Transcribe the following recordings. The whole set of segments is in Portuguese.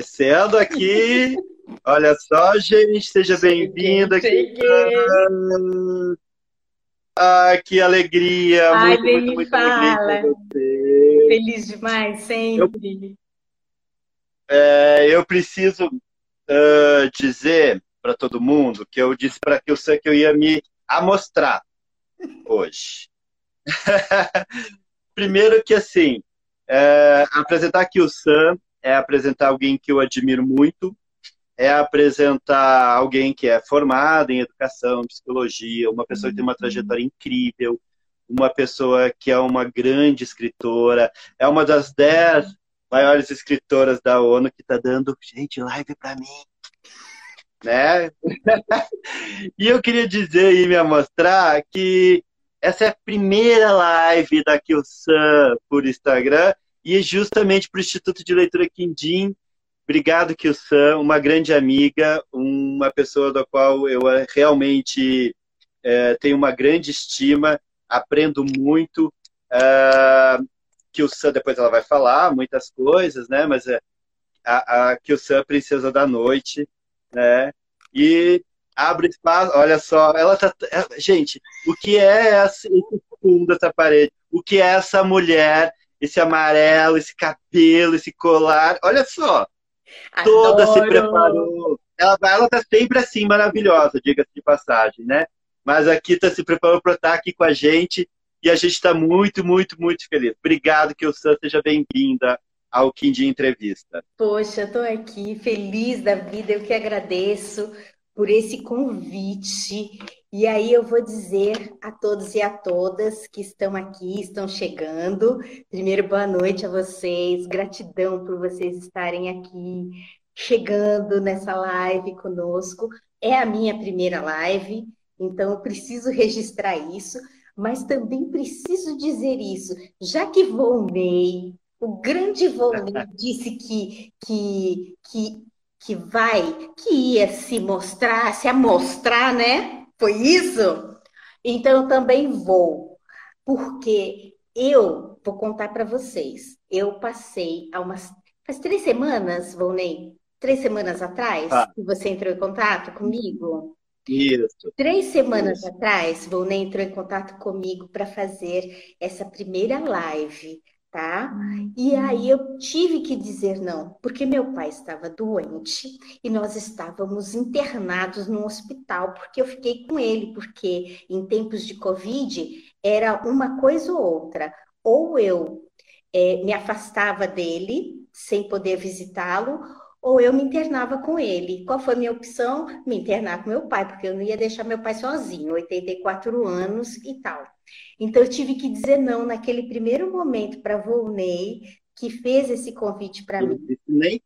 aparecendo aqui. Olha só, gente, seja bem-vinda aqui. Ah, que alegria! Ai, muito, muito, muito fala. Feliz demais, sempre. Eu, é, eu preciso uh, dizer para todo mundo que eu disse para que eu sei que eu ia me amostrar hoje. Primeiro que assim, é, apresentar aqui o Sam é apresentar alguém que eu admiro muito, é apresentar alguém que é formado em educação, psicologia, uma pessoa que tem uma trajetória incrível, uma pessoa que é uma grande escritora, é uma das dez maiores escritoras da ONU que está dando, gente, live para mim. Né? e eu queria dizer e me mostrar que essa é a primeira live da Kilsan por Instagram e justamente para o Instituto de Leitura Quindim. Obrigado, Kilsan, uma grande amiga, uma pessoa da qual eu eh, realmente é, tenho uma grande estima, aprendo muito. Uh, Kilsan, depois ela vai falar muitas coisas, né? Mas é, a, a Kilsan, Princesa da Noite, né? E abre espaço, olha só, ela tá. É, gente, o que é esse fundo dessa parede? O que é essa mulher esse amarelo, esse cabelo, esse colar. Olha só. Adoro. Toda se preparou. Ela, ela tá sempre assim, maravilhosa, diga-se de passagem, né? Mas aqui tá se preparando para estar aqui com a gente e a gente está muito, muito, muito feliz. Obrigado, que o Sam seja bem-vinda ao Quindim Entrevista. Poxa, estou aqui feliz da vida, eu que agradeço por esse convite e aí eu vou dizer a todos e a todas que estão aqui, estão chegando. Primeiro, boa noite a vocês, gratidão por vocês estarem aqui, chegando nessa live conosco. É a minha primeira live, então eu preciso registrar isso, mas também preciso dizer isso, já que Volney, o grande Volney disse que, que, que, que vai, que ia se mostrar, se amostrar, né? Foi isso? Então eu também vou, porque eu vou contar para vocês. Eu passei há umas faz três semanas, Volney, três semanas atrás, ah. que você entrou em contato comigo. Isso. Três semanas Isso. atrás, Volney entrou em contato comigo para fazer essa primeira live tá? E aí eu tive que dizer não, porque meu pai estava doente e nós estávamos internados no hospital, porque eu fiquei com ele, porque em tempos de Covid era uma coisa ou outra. Ou eu é, me afastava dele sem poder visitá-lo, ou eu me internava com ele. Qual foi a minha opção? Me internar com meu pai, porque eu não ia deixar meu pai sozinho, 84 anos e tal. Então, eu tive que dizer não naquele primeiro momento para Volney, que fez esse convite para mim. Nem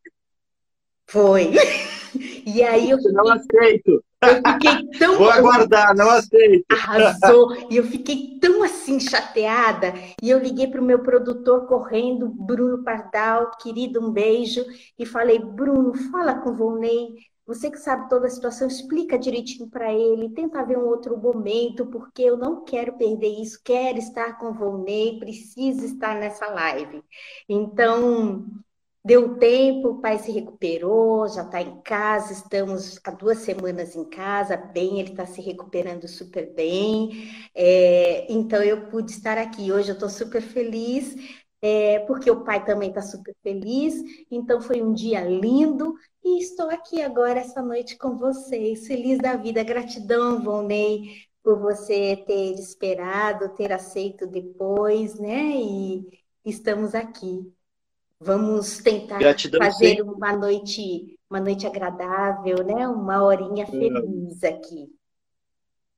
foi. E aí eu fiquei, não aceito. Eu fiquei tão. Vou aguardar, não aceito. Arrasou. E eu fiquei tão assim chateada. E eu liguei para o meu produtor correndo, Bruno Pardal, querido, um beijo. E falei: Bruno, fala com o Volney. Você que sabe toda a situação, explica direitinho para ele, tenta ver um outro momento, porque eu não quero perder isso, quero estar com o Volney, preciso estar nessa live. Então, deu tempo, o pai se recuperou, já está em casa, estamos há duas semanas em casa, bem, ele está se recuperando super bem. É, então, eu pude estar aqui. Hoje eu estou super feliz. É, porque o pai também está super feliz, então foi um dia lindo e estou aqui agora essa noite com vocês, feliz da vida. Gratidão, Volney, por você ter esperado, ter aceito depois, né? E estamos aqui. Vamos tentar Gratidão, fazer sim. uma noite, uma noite agradável, né? Uma horinha feliz aqui.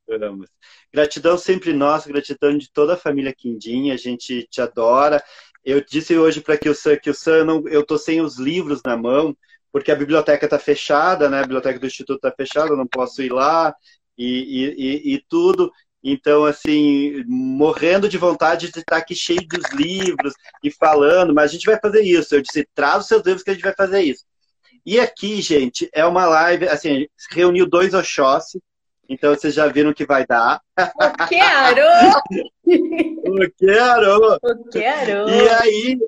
Vamos. Gratidão sempre nossa, gratidão de toda a família Quindim, a gente te adora. Eu disse hoje para que o Sam, que o Sam não, eu tô sem os livros na mão, porque a biblioteca está fechada, né? A biblioteca do Instituto está fechada, eu não posso ir lá e, e, e, tudo. Então, assim, morrendo de vontade de estar aqui cheio dos livros e falando, mas a gente vai fazer isso. Eu disse, traz os seus livros que a gente vai fazer isso. E aqui, gente, é uma live, assim, reuniu dois Oxóssi, então vocês já viram que vai dar. O quero! o quero! O quero! E aí,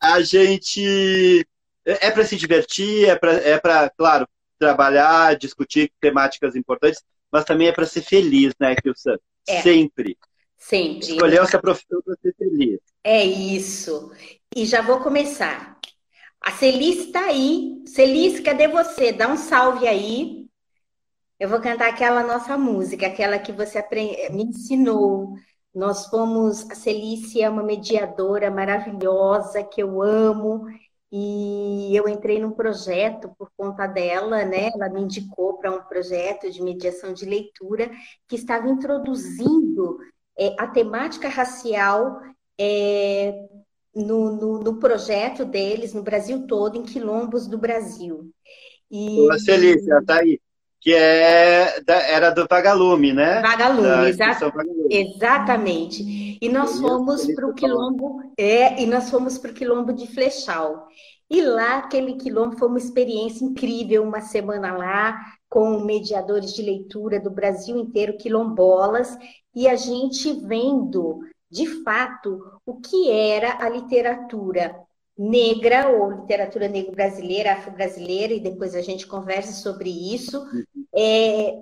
a gente é para se divertir, é para, é pra, claro, trabalhar, discutir temáticas importantes, mas também é para ser feliz, né, Kilsan? É. Sempre. Sempre. Escolheu essa profissão para ser feliz. É isso. E já vou começar. A Celice está aí. Celice, cadê você? Dá um salve aí. Eu vou cantar aquela nossa música, aquela que você me ensinou. Nós fomos. A Celice é uma mediadora maravilhosa que eu amo. E eu entrei num projeto por conta dela, né? Ela me indicou para um projeto de mediação de leitura que estava introduzindo é, a temática racial é, no, no, no, projeto deles, no Brasil todo, em quilombos do Brasil. E... Celícia, tá aí. Que é da, era do Vagalume, né? Vagalume, Vagalume. exatamente. E nós fomos para o quilombo, é, e nós fomos para o quilombo de Flechal. E lá, aquele quilombo foi uma experiência incrível, uma semana lá, com mediadores de leitura do Brasil inteiro, quilombolas, e a gente vendo, de fato, o que era a literatura negra ou literatura negro-brasileira, afro-brasileira, e depois a gente conversa sobre isso, uhum. é,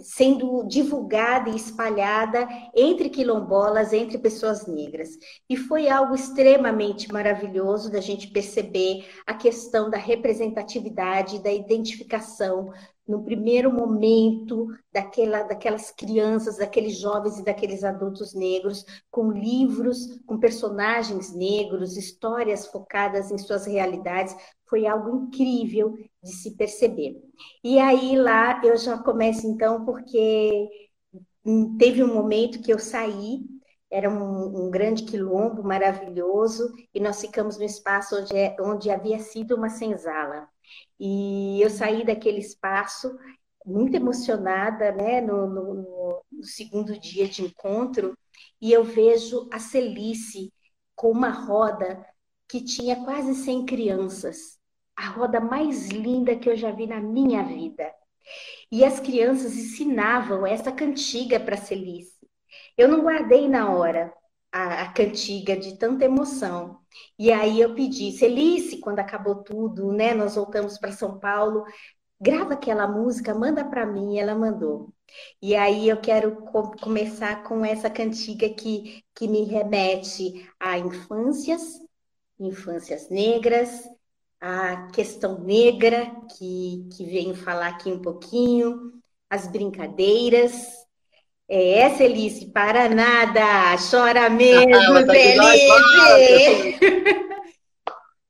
sendo divulgada e espalhada entre quilombolas, entre pessoas negras. E foi algo extremamente maravilhoso da gente perceber a questão da representatividade, da identificação no primeiro momento daquela, daquelas crianças, daqueles jovens e daqueles adultos negros, com livros, com personagens negros, histórias focadas em suas realidades, foi algo incrível de se perceber. E aí lá eu já começo então, porque teve um momento que eu saí, era um, um grande quilombo maravilhoso, e nós ficamos no espaço onde, é, onde havia sido uma senzala. E eu saí daquele espaço muito emocionada, né, no, no, no segundo dia de encontro, e eu vejo a Celice com uma roda que tinha quase 100 crianças. A roda mais linda que eu já vi na minha vida. E as crianças ensinavam essa cantiga para Celice. Eu não guardei na hora, a, a, cantiga de tanta emoção. E aí eu pedi, Celice, quando acabou tudo, né? Nós voltamos para São Paulo, grava aquela música, manda para mim. Ela mandou. E aí eu quero co começar com essa cantiga que, que me remete a infâncias, infâncias negras, a questão negra, que, que venho falar aqui um pouquinho, as brincadeiras, é, essa Elice, para nada, chora mesmo, ah, Felipe.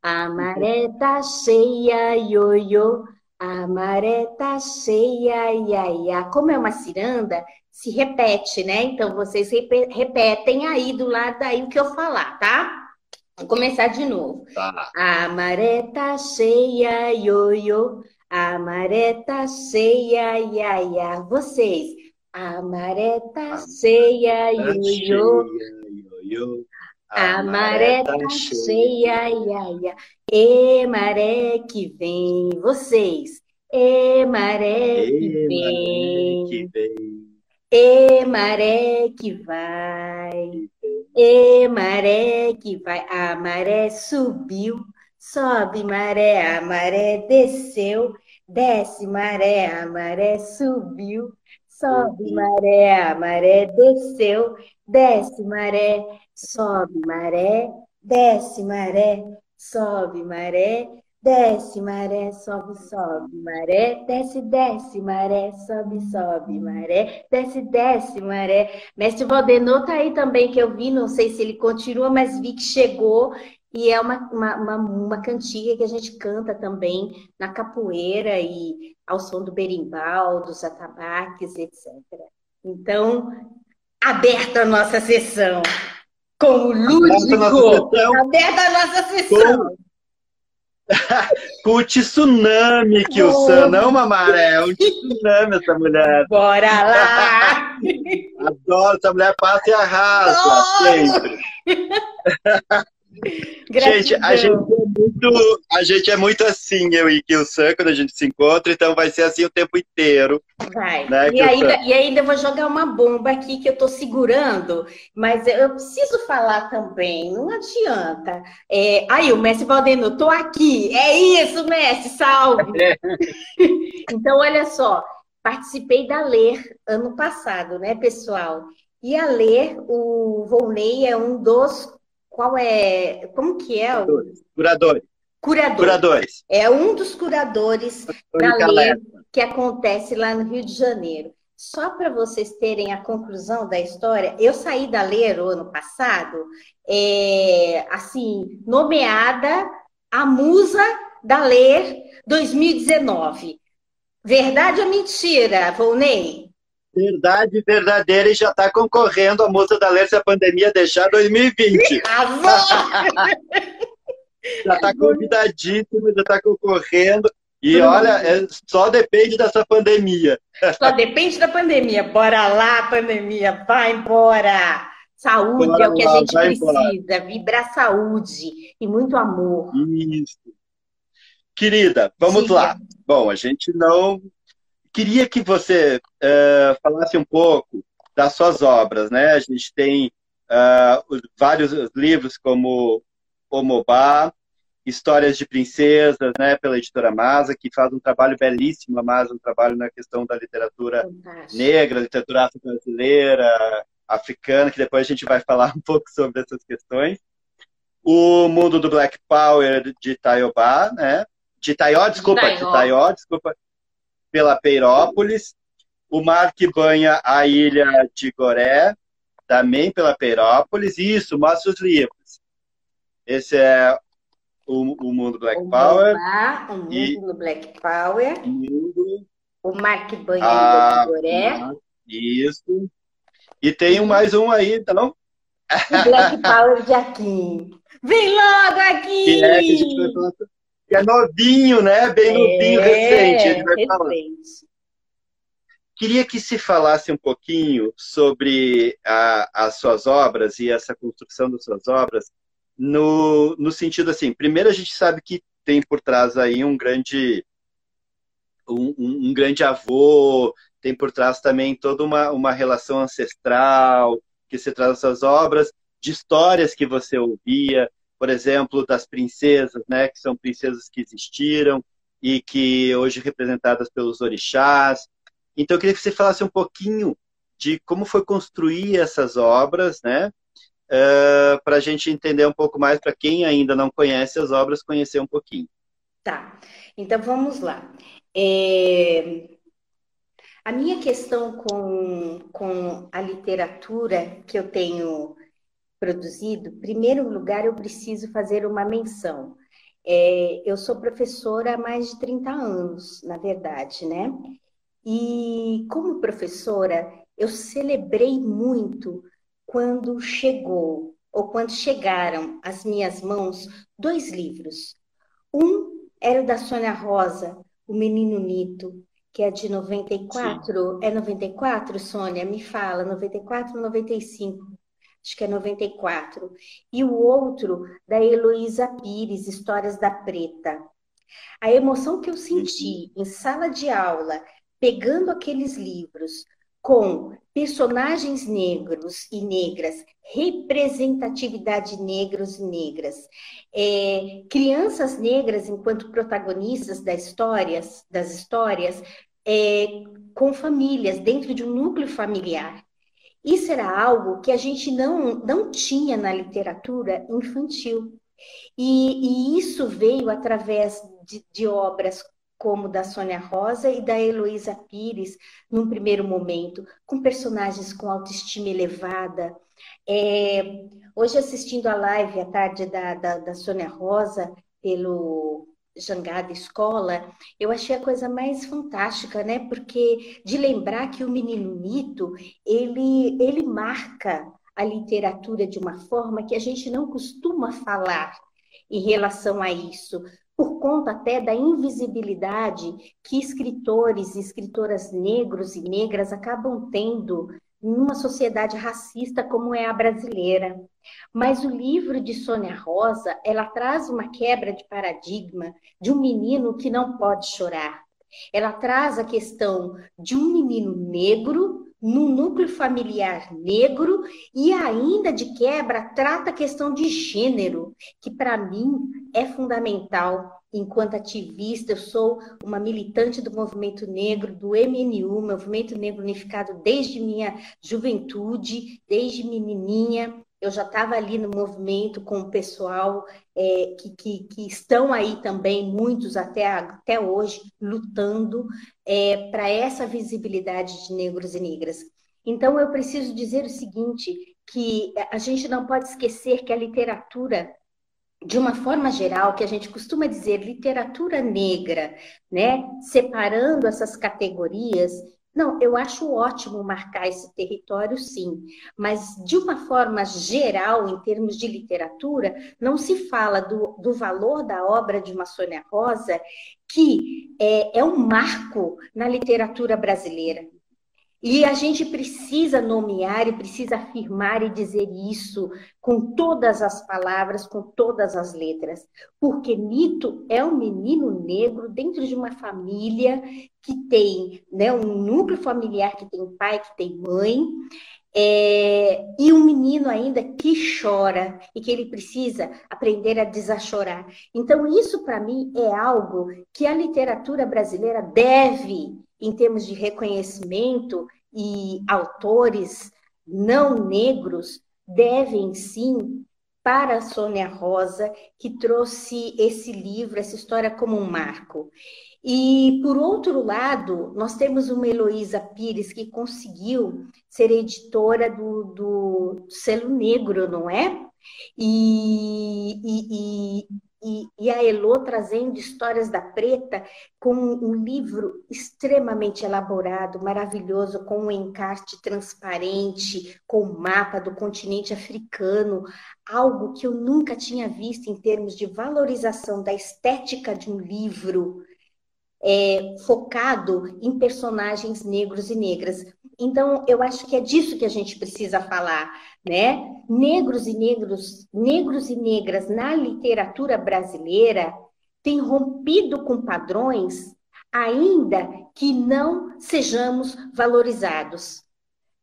a maré tá cheia, ioiô, a maré tá cheia, iaia. Como é uma ciranda, se repete, né? Então, vocês repetem aí do lado aí o que eu falar, tá? Vou começar de novo. Tá. A maré tá cheia, ioiô, a maré tá cheia, iaia. Vocês... A maré tá cheia, ioiô. Io, A maré tá cheia, iaia. E maré que vem, vocês. E maré que vem. E maré que vai. E maré que vai. A maré subiu. Sobe maré, a maré desceu. Desce maré, a maré subiu. Sobe maré, a maré desceu, desce maré, sobe maré, desce maré, sobe maré, desce maré, sobe, sobe maré, desce, desce maré, sobe, sobe maré, desce, desce maré. Mestre Valdenor tá aí também que eu vi, não sei se ele continua, mas vi que chegou e é uma, uma, uma, uma, cantiga que a gente canta também na capoeira e ao som do berimbau, dos atabaques, etc. Então, aberta a nossa sessão com o lúdico. Aberta a nossa sessão. Com, o tsunami que o Sam, não uma maré, é um tsunami essa mulher. Bora lá! Adoro, essa mulher passa e arrasa, sempre. gente, a gente, é muito, a gente é muito assim, eu e Kilsan, quando a gente se encontra, então vai ser assim o tempo inteiro. Vai. Né, e, ainda, e ainda vou jogar uma bomba aqui que eu estou segurando, mas eu preciso falar também, não adianta. É, aí, o Messi Valdeno, estou aqui. É isso, Messi, salve! É. então, olha só, participei da LER ano passado, né, pessoal? E a LER, o Volney é um dos qual é. Como que é? Curadores. Curadores. Curador. Curadores. É um dos curadores da lei que acontece lá no Rio de Janeiro. Só para vocês terem a conclusão da história, eu saí da Ler ano passado, é, assim, nomeada a musa da Ler 2019. Verdade ou mentira, Volney? Verdade verdadeira e já está concorrendo a moça da Ler se a pandemia deixar 2020. já está convidadíssimo, já está concorrendo. E olha, é, só depende dessa pandemia. Só depende da pandemia. Bora lá, pandemia, vai embora. Saúde Bora é o que lá, a gente precisa. Embora. Vibrar saúde e muito amor. Isso. Querida, vamos Diga. lá. Bom, a gente não queria que você uh, falasse um pouco das suas obras, né? A gente tem uh, vários livros como Omobá, Histórias de Princesas, né, pela editora Masa, que faz um trabalho belíssimo, a Masa, um trabalho na questão da literatura Fantástico. negra, literatura afro-brasileira, africana, que depois a gente vai falar um pouco sobre essas questões. O Mundo do Black Power de Taiobá, né? De Taió, desculpa, de Taió, desculpa, pela Peirópolis, o mar que banha a ilha de Goré, também pela Peirópolis, isso, mostra os livros. Esse é o, o Mundo Black o Power. Mar, o Mundo e, Black Power. Mundo, o mar que banha a ilha de Goré. Isso. E tem mais um aí, tá não? O Black Power de Aquim. Vem logo aqui! Que é, que a gente vai falar que é novinho, né? Bem novinho, é, recente. Ele vai recente. falar. Queria que se falasse um pouquinho sobre a, as suas obras e essa construção das suas obras, no, no sentido assim, primeiro a gente sabe que tem por trás aí um grande um, um, um grande avô, tem por trás também toda uma, uma relação ancestral que se traz essas obras, de histórias que você ouvia, por exemplo, das princesas, né, que são princesas que existiram e que hoje representadas pelos orixás. Então, eu queria que você falasse um pouquinho de como foi construir essas obras, né, uh, para a gente entender um pouco mais, para quem ainda não conhece as obras, conhecer um pouquinho. Tá, então vamos lá. É... A minha questão com, com a literatura que eu tenho produzido, em primeiro lugar, eu preciso fazer uma menção. É, eu sou professora há mais de 30 anos, na verdade, né? E como professora, eu celebrei muito quando chegou, ou quando chegaram às minhas mãos, dois livros. Um era o da Sônia Rosa, O Menino Nito, que é de 94. Sim. É 94, Sônia? Me fala, 94 ou 95? Acho que é 94, e o outro da Heloísa Pires, Histórias da Preta. A emoção que eu senti em sala de aula, pegando aqueles livros com personagens negros e negras, representatividade negros e negras, é, crianças negras enquanto protagonistas das histórias, das histórias, é, com famílias dentro de um núcleo familiar. Isso era algo que a gente não, não tinha na literatura infantil. E, e isso veio através de, de obras como da Sônia Rosa e da Heloísa Pires, num primeiro momento, com personagens com autoestima elevada. É, hoje, assistindo a live à tarde da, da, da Sônia Rosa, pelo Jangada Escola, eu achei a coisa mais fantástica, né? Porque de lembrar que o menino Nito, ele, ele marca a literatura de uma forma que a gente não costuma falar em relação a isso, por conta até da invisibilidade que escritores e escritoras negros e negras acabam tendo numa sociedade racista como é a brasileira. Mas o livro de Sônia Rosa, ela traz uma quebra de paradigma de um menino que não pode chorar. Ela traz a questão de um menino negro num núcleo familiar negro e ainda de quebra trata a questão de gênero, que para mim é fundamental. Enquanto ativista, eu sou uma militante do movimento negro, do MNU, Movimento Negro Unificado, desde minha juventude, desde menininha. Eu já estava ali no movimento com o pessoal é, que, que, que, estão aí também, muitos até, até hoje, lutando é, para essa visibilidade de negros e negras. Então, eu preciso dizer o seguinte, que a gente não pode esquecer que a literatura de uma forma geral, que a gente costuma dizer literatura negra, né, separando essas categorias, não, eu acho ótimo marcar esse território, sim, mas de uma forma geral, em termos de literatura, não se fala do, do valor da obra de uma Sônia Rosa, que é, é um marco na literatura brasileira. E a gente precisa nomear e precisa afirmar e dizer isso com todas as palavras, com todas as letras. Porque Nito é um menino negro dentro de uma família que tem né, um núcleo familiar que tem pai, que tem mãe, é, e um menino ainda que chora e que ele precisa aprender a desachorar. Então, isso para mim é algo que a literatura brasileira deve em termos de reconhecimento e autores não negros devem sim para a Sônia Rosa, que trouxe esse livro, essa história como um marco. E, por outro lado, nós temos uma Heloísa Pires que conseguiu ser editora do, do Selo Negro, não é? E, e, e, e, a Elo trazendo histórias da preta com um livro extremamente elaborado, maravilhoso, com um encarte transparente, com o um mapa do continente africano, algo que eu nunca tinha visto em termos de valorização da estética de um livro é, focado em personagens negros e negras. Então, eu acho que é disso que a gente precisa falar, né? Negros e negros, negros e negras na literatura brasileira têm rompido com padrões, ainda que não sejamos valorizados.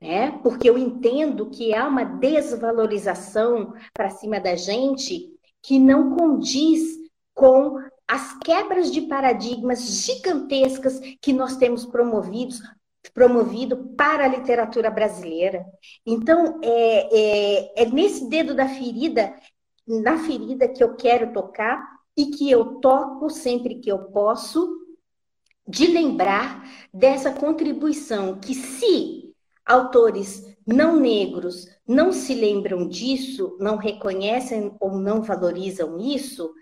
Né? Porque eu entendo que há uma desvalorização para cima da gente que não condiz com as quebras de paradigmas gigantescas que nós temos promovidos promovido para a literatura brasileira. Então, é, é, é nesse dedo da ferida, na ferida que eu quero tocar e que eu toco sempre que eu posso, de lembrar dessa contribuição que se autores não negros não se lembram disso, não reconhecem ou não valorizam isso,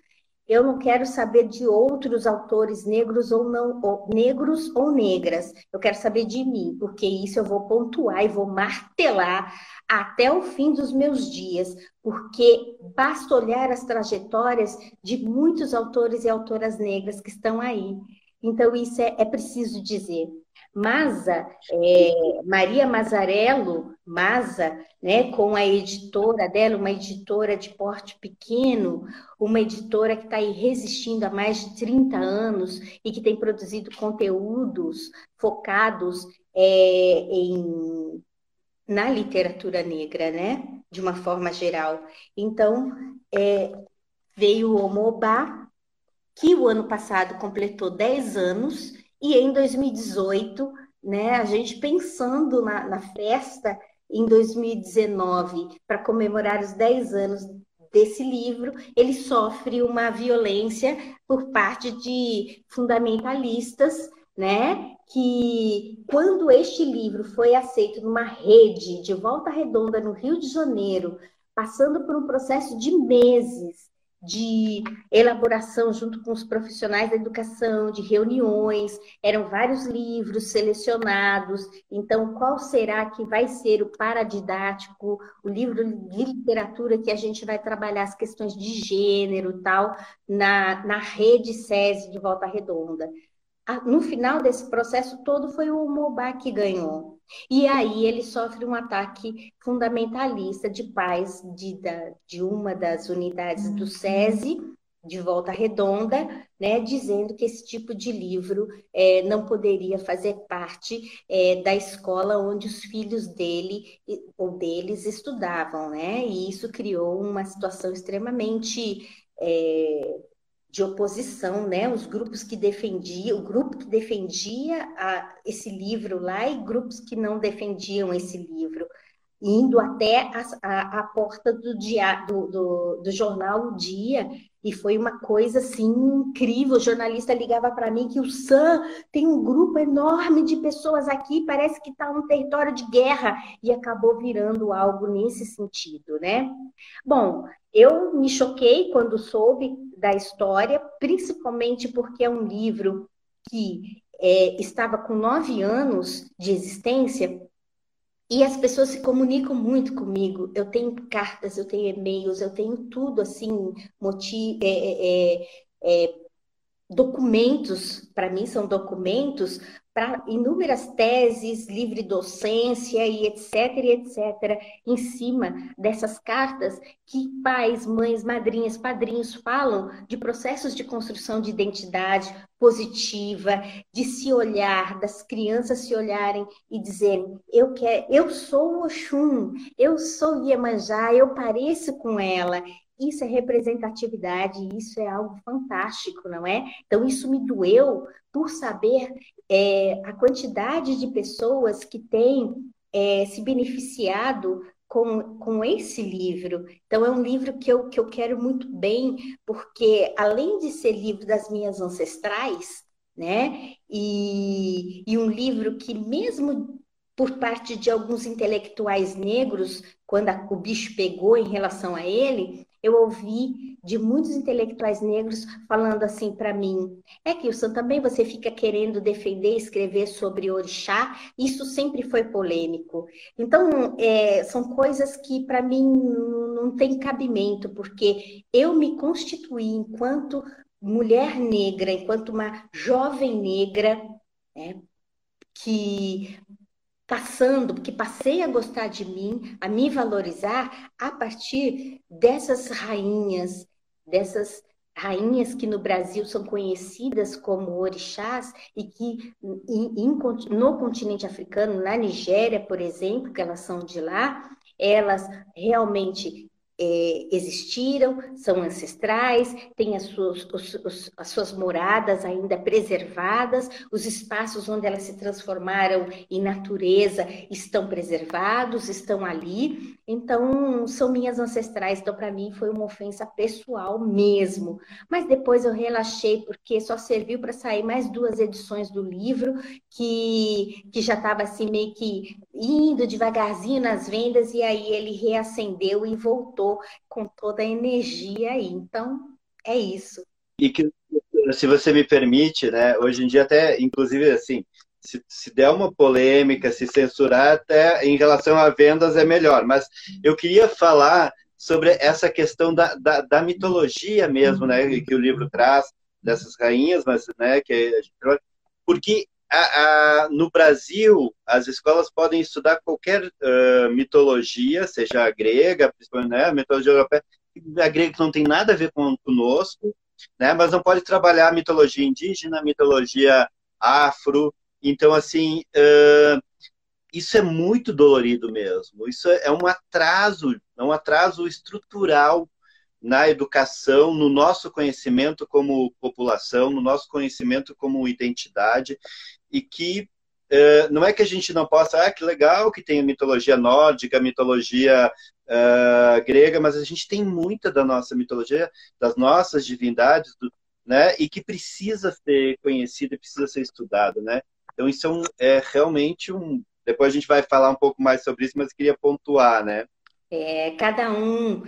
eu não quero saber de outros autores negros ou não, ou, negros ou negras. Eu quero saber de mim, porque isso eu vou pontuar e vou martelar até o fim dos meus dias, porque basta olhar as trajetórias de muitos autores e autoras negras que estão aí. Então, isso é, é preciso dizer. Maza, é, Maria Mazarello, Maza, né, com a editora dela, uma editora de porte pequeno, uma editora que está aí resistindo há mais de 30 anos e que tem produzido conteúdos focados é, em, na literatura negra, né, de uma forma geral. Então, é, veio o Omobá, que o ano passado completou 10 anos, e em 2018, né, a gente pensando na, na festa em 2019, para comemorar os 10 anos desse livro, ele sofre uma violência por parte de fundamentalistas, né? Que quando este livro foi aceito numa rede de volta redonda no Rio de Janeiro, passando por um processo de meses de elaboração junto com os profissionais da educação, de reuniões, eram vários livros selecionados. Então, qual será que vai ser o paradidático, o livro de literatura que a gente vai trabalhar as questões de gênero tal, na, na rede SESI de Volta Redonda? No final desse processo todo foi o Mobá que ganhou. E aí ele sofre um ataque fundamentalista de pais de, de uma das unidades do SESI, de Volta Redonda, né, dizendo que esse tipo de livro é, não poderia fazer parte é, da escola onde os filhos dele ou deles estudavam, né? E isso criou uma situação extremamente é, de oposição, né? Os grupos que defendiam, o grupo que defendia a, esse livro lá e grupos que não defendiam esse livro indo até a, a, a porta do, dia, do, do, do, jornal O Dia, e foi uma coisa assim incrível. O jornalista ligava para mim que o SAM tem um grupo enorme de pessoas aqui, parece que está um território de guerra, e acabou virando algo nesse sentido, né? Bom, eu me choquei quando soube da história, principalmente porque é um livro que é, estava com nove anos de existência e as pessoas se comunicam muito comigo. Eu tenho cartas, eu tenho e-mails, eu tenho tudo assim, motiv é, é, é, é documentos, para mim são documentos para inúmeras teses, livre docência e etc, etc, em cima dessas cartas que pais, mães, madrinhas, padrinhos falam de processos de construção de identidade positiva, de se olhar, das crianças se olharem e dizerem: eu quero, eu sou Oxum, eu sou Iemanjá, eu pareço com ela, isso é representatividade, isso é algo fantástico, não é? Então, isso me doeu por saber é, a quantidade de pessoas que têm é, se beneficiado com, com esse livro. Então, é um livro que eu, que eu quero muito bem, porque além de ser livro das minhas ancestrais, né? E, e um livro que, mesmo por parte de alguns intelectuais negros, quando a, o bicho pegou em relação a ele, eu ouvi de muitos intelectuais negros falando assim para mim: é que o também você fica querendo defender, escrever sobre orixá, isso sempre foi polêmico. Então, é, são coisas que para mim não tem cabimento, porque eu me constituí enquanto mulher negra, enquanto uma jovem negra, né, que passando, que passei a gostar de mim, a me valorizar a partir dessas rainhas, dessas rainhas que no Brasil são conhecidas como orixás e que no continente africano, na Nigéria, por exemplo, que elas são de lá, elas realmente é, existiram, são ancestrais, têm as suas, os, os, as suas moradas ainda preservadas, os espaços onde elas se transformaram em natureza estão preservados, estão ali. Então, são minhas ancestrais. Então, para mim, foi uma ofensa pessoal mesmo. Mas depois eu relaxei, porque só serviu para sair mais duas edições do livro, que, que já estava assim meio que indo devagarzinho nas vendas, e aí ele reacendeu e voltou com toda a energia aí. Então, é isso. E que, se você me permite, né, hoje em dia até, inclusive, assim, se, se, der uma polêmica, se censurar, até em relação a vendas é melhor. Mas eu queria falar sobre essa questão da, da, da mitologia mesmo, né, que o livro traz, dessas rainhas, mas, né, que porque a, a, no Brasil as escolas podem estudar qualquer uh, mitologia, seja a grega, principalmente né, a mitologia europeia, a grega que não tem nada a ver com conosco, né, mas não pode trabalhar a mitologia indígena, a mitologia afro, então, assim, uh, isso é muito dolorido mesmo. Isso é um atraso, é um atraso estrutural na educação, no nosso conhecimento como população, no nosso conhecimento como identidade, e que uh, não é que a gente não possa, ah, que legal que tem a mitologia nórdica, a mitologia uh, grega, mas a gente tem muita da nossa mitologia, das nossas divindades, do, né, e que precisa ser conhecida, precisa ser estudada, né? Então, isso é, um, é, realmente um. Depois a gente vai falar um pouco mais sobre isso, mas queria pontuar, né? É, cada um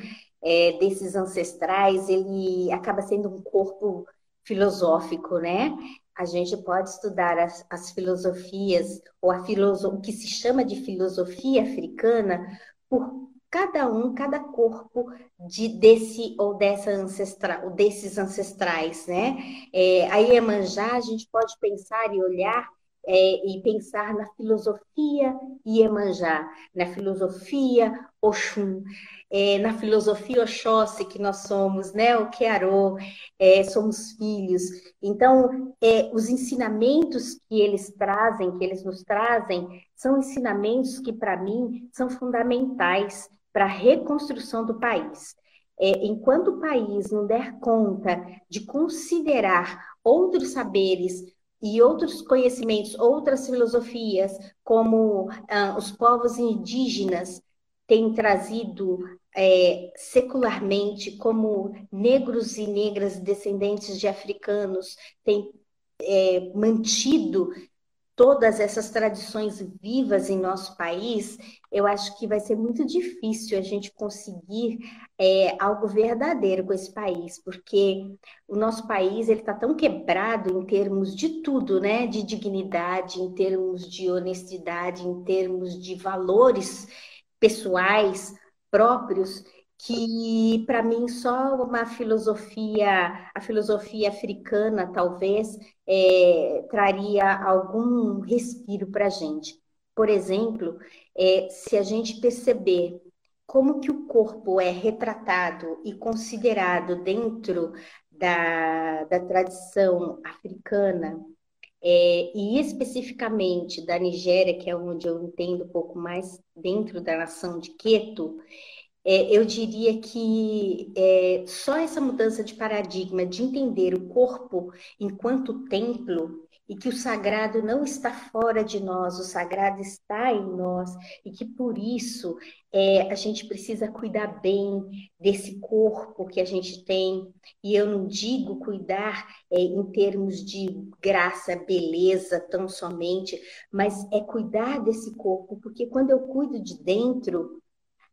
é, desses ancestrais, ele acaba sendo um corpo filosófico, né? A gente pode estudar as, as filosofias, ou a filoso, o que se chama de filosofia africana, por cada um, cada corpo de desse ou dessa ancestral, desses ancestrais, né? É, a Iemanjá, a gente pode pensar e olhar é, e pensar na filosofia Iemanjá, na filosofia Oxum, é, na filosofia Oxóssi, que nós somos, né, o Kearô, é, somos filhos. Então, é, os ensinamentos que eles trazem, que eles nos trazem, são ensinamentos que, para mim, são fundamentais para a reconstrução do país. É, enquanto o país não der conta de considerar outros saberes, e outros conhecimentos, outras filosofias, como ah, os povos indígenas têm trazido é, secularmente, como negros e negras descendentes de africanos têm é, mantido todas essas tradições vivas em nosso país, eu acho que vai ser muito difícil a gente conseguir é, algo verdadeiro com esse país, porque o nosso país ele está tão quebrado em termos de tudo, né? De dignidade, em termos de honestidade, em termos de valores pessoais próprios, que para mim só uma filosofia, a filosofia africana talvez é, traria algum respiro para a gente. Por exemplo, é, se a gente perceber como que o corpo é retratado e considerado dentro da, da tradição africana, é, e especificamente da Nigéria, que é onde eu entendo um pouco mais dentro da nação de Queto, é, eu diria que é, só essa mudança de paradigma, de entender o corpo enquanto templo, e que o sagrado não está fora de nós, o sagrado está em nós, e que por isso é, a gente precisa cuidar bem desse corpo que a gente tem. E eu não digo cuidar é, em termos de graça, beleza, tão somente, mas é cuidar desse corpo, porque quando eu cuido de dentro,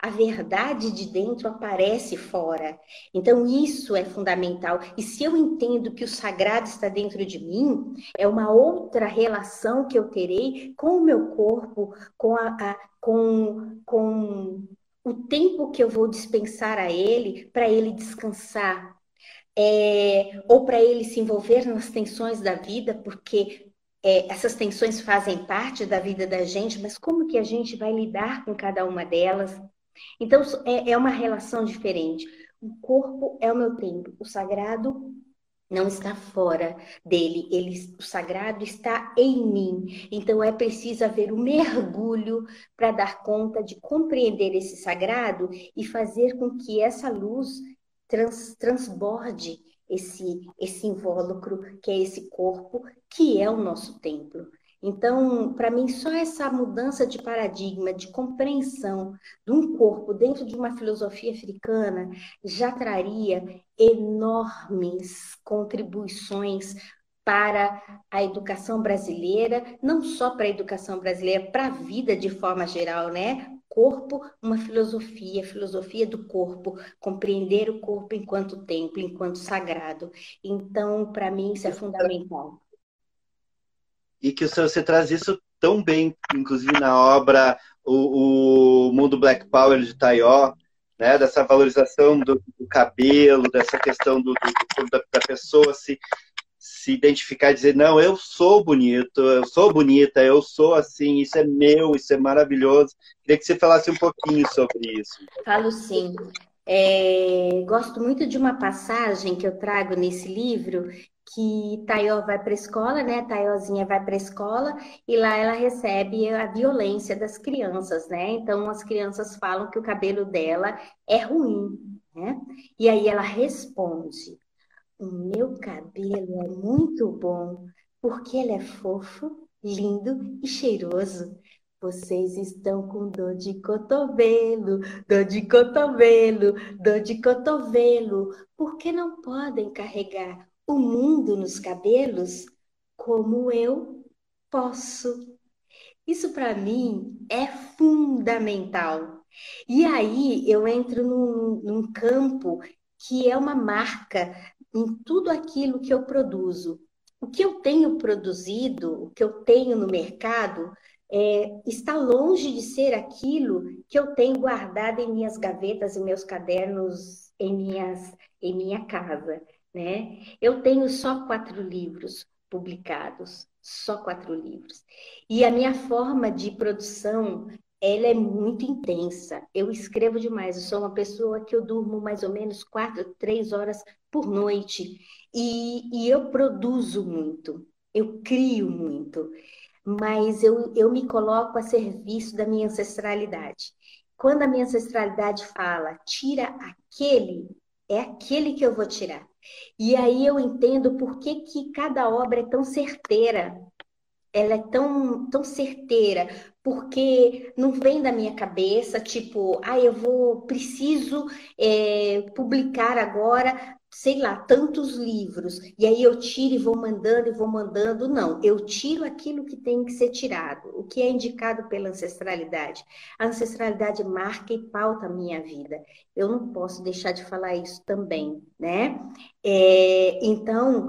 a verdade de dentro aparece fora. Então, isso é fundamental. E se eu entendo que o sagrado está dentro de mim, é uma outra relação que eu terei com o meu corpo, com, a, a com, com o tempo que eu vou dispensar a ele para ele descansar. É, ou para ele se envolver nas tensões da vida, porque é, essas tensões fazem parte da vida da gente, mas como que a gente vai lidar com cada uma delas? Então, é, é uma relação diferente. O corpo é o meu templo, o sagrado não está fora dele, ele, o sagrado está em mim. Então é preciso haver um mergulho para dar conta de compreender esse sagrado e fazer com que essa luz trans, transborde esse, esse invólucro, que é esse corpo, que é o nosso templo. Então, para mim, só essa mudança de paradigma, de compreensão de um corpo dentro de uma filosofia africana já traria enormes contribuições para a educação brasileira, não só para a educação brasileira, para a vida de forma geral, né? Corpo, uma filosofia, filosofia do corpo, compreender o corpo enquanto templo, enquanto sagrado. Então, para mim, isso é fundamental e que você traz isso tão bem, inclusive na obra O, o Mundo Black Power de Taió, né, dessa valorização do, do cabelo, dessa questão do, do da, da, pessoa se, se identificar e dizer, não, eu sou bonito, eu sou bonita, eu sou assim, isso é meu, isso é maravilhoso. Queria que você falasse um pouquinho sobre isso. Falo sim. É, gosto muito de uma passagem que eu trago nesse livro, que Taió vai para a escola, né? Taiózinha vai para a escola e lá ela recebe a violência das crianças, né? Então as crianças falam que o cabelo dela é ruim, né? E aí ela responde: "O meu cabelo é muito bom porque ele é fofo, lindo e cheiroso." Vocês estão com dor de cotovelo, dor de cotovelo, dor de cotovelo. Por que não podem carregar o mundo nos cabelos como eu posso. Isso para mim é fundamental. E aí eu entro num, num campo que é uma marca em tudo aquilo que eu produzo. O que eu tenho produzido, o que eu tenho no mercado, é, está longe de ser aquilo que eu tenho guardado em minhas gavetas, em meus cadernos, em, minhas, em minha casa né? Eu tenho só quatro livros, publicados, só quatro livros. E a minha forma de produção, ela é muito intensa. Eu escrevo demais. Eu sou uma pessoa que eu durmo mais ou menos quatro, três horas por noite. E, e eu produzo muito, eu crio muito. Mas eu, eu me coloco a serviço da minha ancestralidade. Quando a minha ancestralidade fala, tira aquele, é aquele que eu vou tirar. E aí eu entendo por que, que cada obra é tão certeira. Ela é tão, tão certeira, porque não vem da minha cabeça, tipo, ah, eu vou, preciso é, publicar agora sei lá, tantos livros, e aí eu tiro e vou mandando e vou mandando. Não, eu tiro aquilo que tem que ser tirado, o que é indicado pela ancestralidade. A ancestralidade marca e pauta a minha vida. Eu não posso deixar de falar isso também, né? É, então,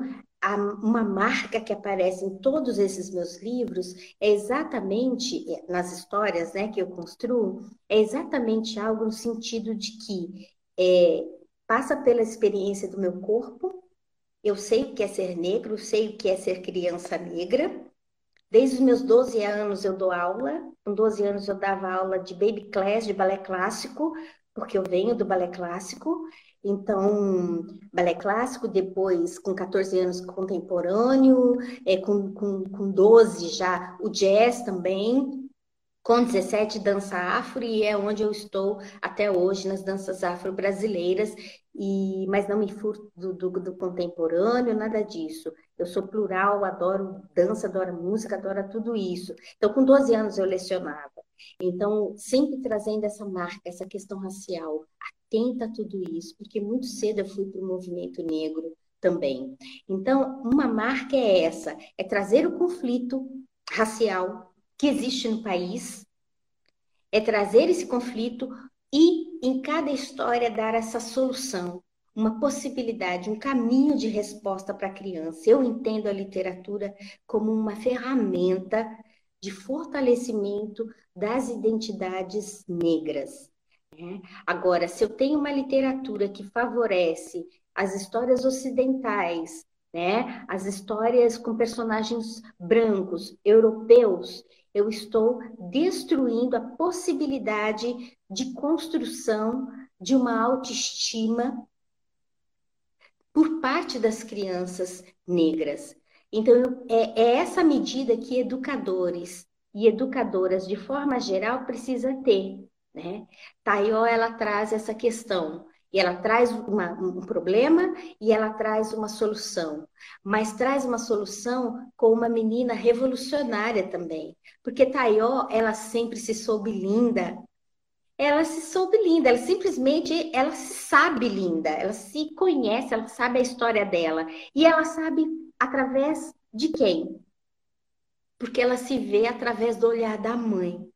uma marca que aparece em todos esses meus livros é exatamente, é, nas histórias né, que eu construo, é exatamente algo no sentido de que é, passa pela experiência do meu corpo. Eu sei o que é ser negro, sei o que é ser criança negra. Desde os meus 12 anos eu dou aula. Com 12 anos eu dava aula de baby class, de balé clássico, porque eu venho do balé clássico. Então, balé clássico, depois, com 14 anos, contemporâneo, é, com, com, com 12 já o jazz também com 17 dança afro e é onde eu estou até hoje nas danças afro-brasileiras, e mas não me furto do, do, do, contemporâneo, nada disso. Eu sou plural, adoro dança, adoro música, adoro tudo isso. Então, com 12 anos eu lecionava. Então, sempre trazendo essa marca, essa questão racial, atenta a tudo isso, porque muito cedo eu fui para o movimento negro também. Então, uma marca é essa, é trazer o conflito racial que existe no país, é trazer esse conflito e, em cada história, dar essa solução, uma possibilidade, um caminho de resposta para a criança. Eu entendo a literatura como uma ferramenta de fortalecimento das identidades negras. Né? Agora, se eu tenho uma literatura que favorece as histórias ocidentais, né? as histórias com personagens brancos, europeus, eu estou destruindo a possibilidade de construção de uma autoestima por parte das crianças negras. Então, é, é essa medida que educadores e educadoras, de forma geral, precisa ter. Né? Taió, ela traz essa questão e ela traz uma, um problema e ela traz uma solução. Mas traz uma solução com uma menina revolucionária também. Porque Taió, ela sempre se soube linda. Ela se soube linda, ela simplesmente, ela se sabe linda, ela se conhece, ela sabe a história dela. E ela sabe através de quem? Porque ela se vê através do olhar da mãe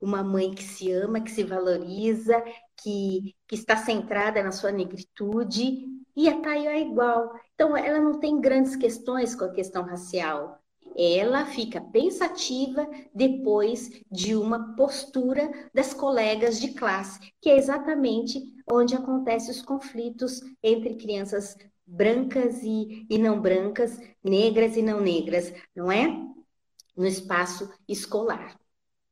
uma mãe que se ama, que se valoriza, que, que está centrada na sua negritude, e a Tayo é igual. Então, ela não tem grandes questões com a questão racial. Ela fica pensativa depois de uma postura das colegas de classe, que é exatamente onde acontecem os conflitos entre crianças brancas e, e não brancas, negras e não negras, não é? No espaço escolar.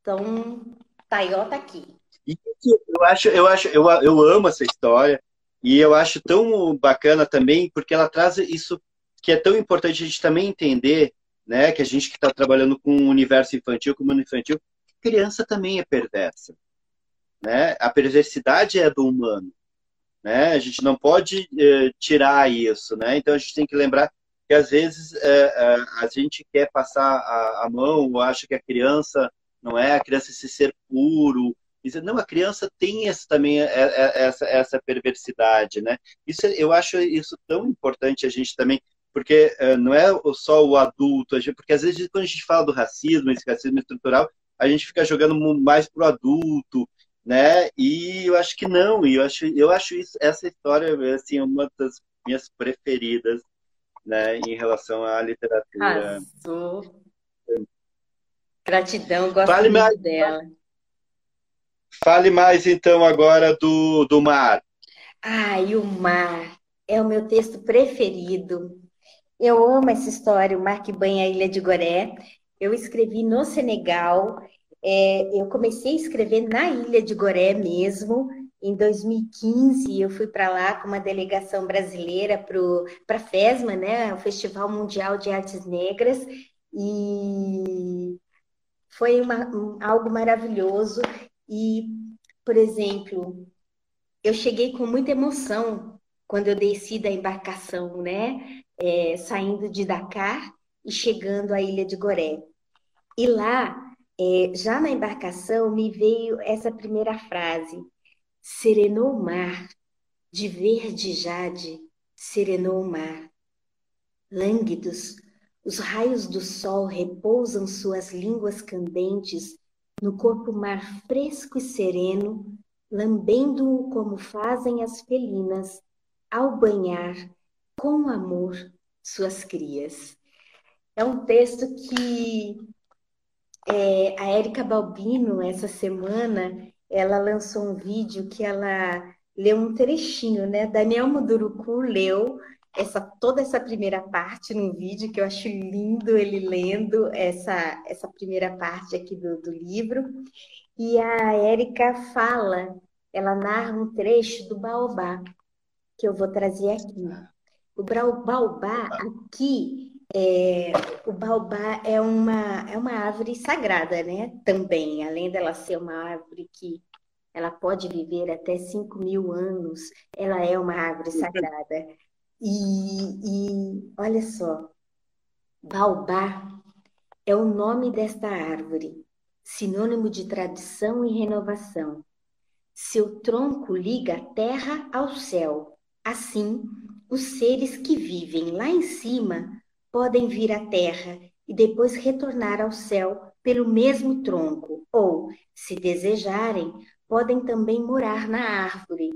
Então, Taió tá aqui. eu acho, eu acho, eu, eu amo essa história e eu acho tão bacana também porque ela traz isso que é tão importante a gente também entender, né, que a gente que está trabalhando com o universo infantil, com o mundo infantil, criança também é perversa, né? A perversidade é do humano, né? A gente não pode eh, tirar isso, né? Então a gente tem que lembrar que às vezes eh, eh, a gente quer passar a, a mão ou acha que a criança não é a criança esse ser puro. Não, a criança tem essa, também é, é, essa, essa perversidade, né? Isso, eu acho isso tão importante a gente também, porque uh, não é só o adulto, porque às vezes quando a gente fala do racismo, esse racismo estrutural, a gente fica jogando mais pro adulto, né? E eu acho que não, e eu acho, eu acho isso, essa história assim uma das minhas preferidas, né, em relação à literatura. Arrasou. Gratidão, gosto Fale muito mais, dela. Fale mais então agora do, do mar. Ai, o mar é o meu texto preferido. Eu amo essa história, o Mar que banha a Ilha de Goré. Eu escrevi no Senegal. É, eu comecei a escrever na Ilha de Goré mesmo. Em 2015, eu fui para lá com uma delegação brasileira para a FESMA, né, o Festival Mundial de Artes Negras, e foi uma, algo maravilhoso. E, por exemplo, eu cheguei com muita emoção quando eu desci da embarcação, né? É, saindo de Dakar e chegando à ilha de Goré. E lá, é, já na embarcação, me veio essa primeira frase: Serenou o mar, de verde jade, serenou o mar. Lânguidos, os raios do sol repousam suas línguas candentes no corpo mar fresco e sereno, lambendo-o como fazem as felinas ao banhar com amor suas crias. É um texto que é, a Érica Balbino, essa semana, ela lançou um vídeo que ela leu um trechinho, né? Daniel Muduruku leu essa toda essa primeira parte no vídeo, que eu acho lindo ele lendo essa, essa primeira parte aqui do, do livro. E a Érica fala, ela narra um trecho do Baobá, que eu vou trazer aqui. O Baobá aqui é, o baobá é uma, é uma árvore sagrada, né? Também, além dela ser uma árvore que ela pode viver até 5 mil anos, ela é uma árvore sagrada. E, e olha só, baobá é o nome desta árvore, sinônimo de tradição e renovação. Seu tronco liga a terra ao céu. Assim, os seres que vivem lá em cima podem vir à terra e depois retornar ao céu pelo mesmo tronco, ou, se desejarem, podem também morar na árvore.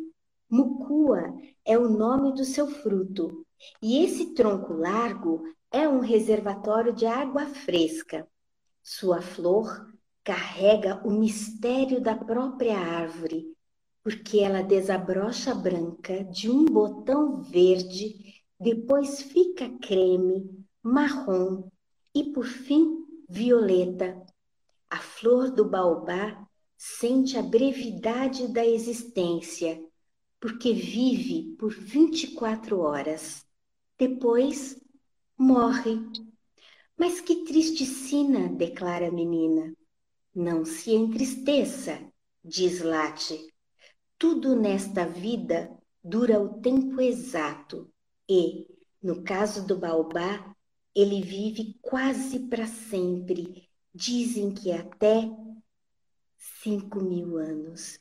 Mucua é o nome do seu fruto, e esse tronco largo é um reservatório de água fresca. Sua flor carrega o mistério da própria árvore, porque ela desabrocha branca de um botão verde, depois fica creme, marrom e, por fim, violeta. A flor do baobá sente a brevidade da existência, porque vive por 24 horas. Depois, morre. Mas que triste sina, declara a menina. Não se entristeça, diz Late. Tudo nesta vida dura o tempo exato e, no caso do baobá, ele vive quase para sempre. Dizem que até cinco mil anos.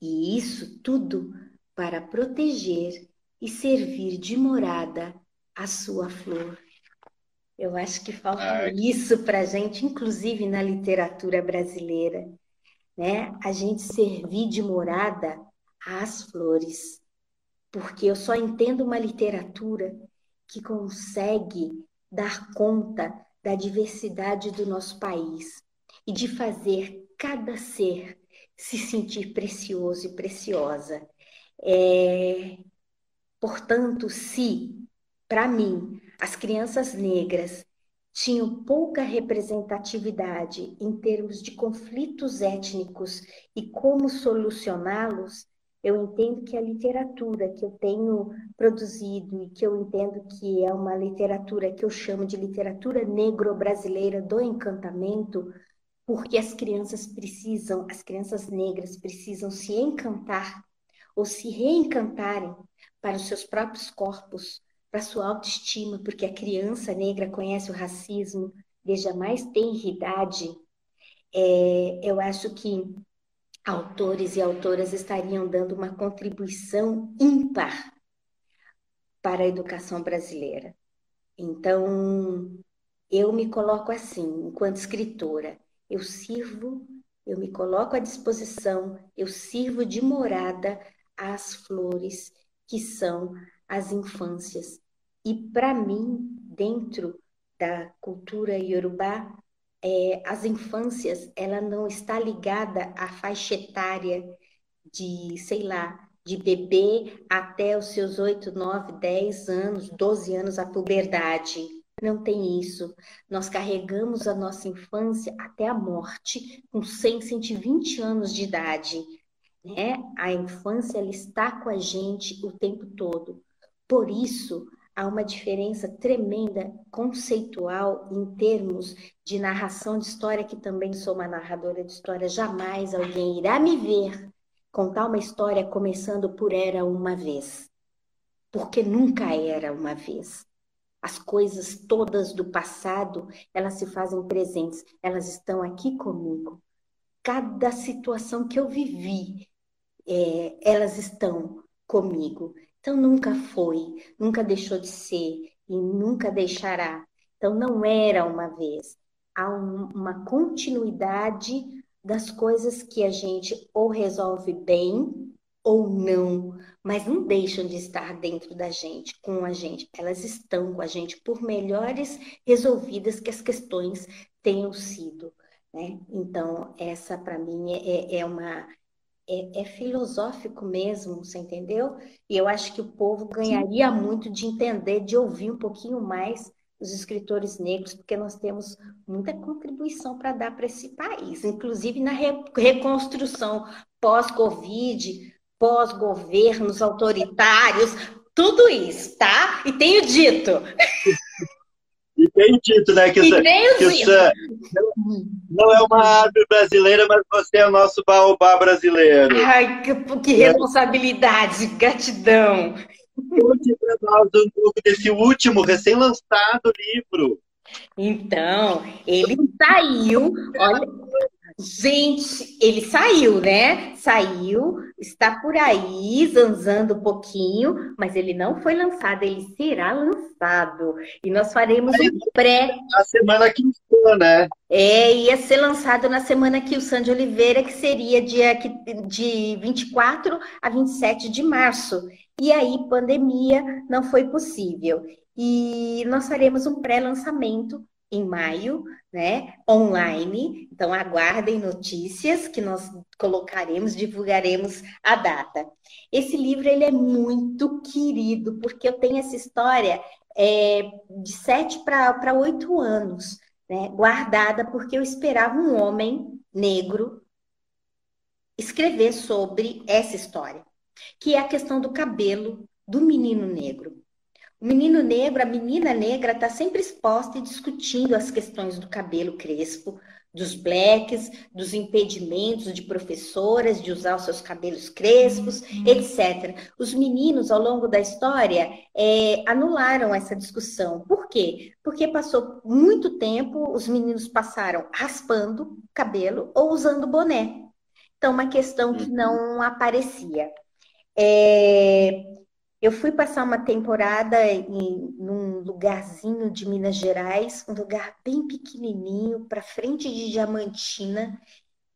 E isso tudo para proteger e servir de morada a sua flor. Eu acho que falta Ai. isso para a gente, inclusive na literatura brasileira, né? A gente servir de morada às flores, porque eu só entendo uma literatura que consegue dar conta da diversidade do nosso país e de fazer cada ser se sentir precioso e preciosa. É... Portanto, se, para mim, as crianças negras tinham pouca representatividade em termos de conflitos étnicos e como solucioná-los, eu entendo que a literatura que eu tenho produzido e que eu entendo que é uma literatura que eu chamo de literatura negro-brasileira do encantamento, porque as crianças precisam, as crianças negras precisam se encantar ou se reencantarem para os seus próprios corpos, para sua autoestima, porque a criança negra conhece o racismo desde a mais tenra idade. É, eu acho que autores e autoras estariam dando uma contribuição ímpar para a educação brasileira. Então, eu me coloco assim, enquanto escritora, eu sirvo, eu me coloco à disposição, eu sirvo de morada às flores que são as infâncias. E para mim, dentro da cultura iorubá, é, as infâncias, ela não está ligada à faixa etária de, sei lá, de bebê até os seus 8, 9, 10 anos, 12 anos, a puberdade. Não tem isso. Nós carregamos a nossa infância até a morte, com 100, 120 anos de idade. Né? A infância ela está com a gente o tempo todo. Por isso, há uma diferença tremenda conceitual em termos de narração de história, que também sou uma narradora de história. Jamais alguém irá me ver contar uma história começando por era uma vez. Porque nunca era uma vez. As coisas todas do passado, elas se fazem presentes, elas estão aqui comigo. Cada situação que eu vivi, é, elas estão comigo. Então nunca foi, nunca deixou de ser e nunca deixará. Então não era uma vez. Há um, uma continuidade das coisas que a gente ou resolve bem ou não, mas não deixam de estar dentro da gente, com a gente. Elas estão com a gente por melhores resolvidas que as questões tenham sido. Né? Então, essa para mim é, é uma é, é, filosófico mesmo, você entendeu? E eu acho que o povo ganharia Sim. muito de entender, de ouvir um pouquinho mais os escritores negros, porque nós temos muita contribuição para dar para esse país, inclusive na re reconstrução pós-Covid, pós-governos autoritários, tudo isso, tá? E tenho dito. E tenho dito, né, que, essa, que essa não é uma árvore brasileira, mas você é o nosso baobá brasileiro. Ai, que, que responsabilidade, gratidão. Conte para nós um pouco desse último, recém-lançado livro. Então, ele saiu, olha, Gente, ele saiu, né? Saiu, está por aí, zanzando um pouquinho, mas ele não foi lançado, ele será lançado. E nós faremos um pré. A semana que vem, né? É, ia ser lançado na semana que o Sandy Oliveira, que seria dia de 24 a 27 de março. E aí, pandemia, não foi possível. E nós faremos um pré-lançamento em maio, né, online. Então aguardem notícias que nós colocaremos, divulgaremos a data. Esse livro ele é muito querido porque eu tenho essa história é, de sete para oito anos, né, guardada porque eu esperava um homem negro escrever sobre essa história, que é a questão do cabelo do menino negro. O menino negro, a menina negra está sempre exposta e discutindo as questões do cabelo crespo, dos blacks, dos impedimentos de professoras de usar os seus cabelos crespos, uhum. etc. Os meninos, ao longo da história, é, anularam essa discussão. Por quê? Porque passou muito tempo, os meninos passaram raspando o cabelo ou usando boné. Então, uma questão que uhum. não aparecia. É, eu fui passar uma temporada em num lugarzinho de Minas Gerais, um lugar bem pequenininho, para frente de Diamantina,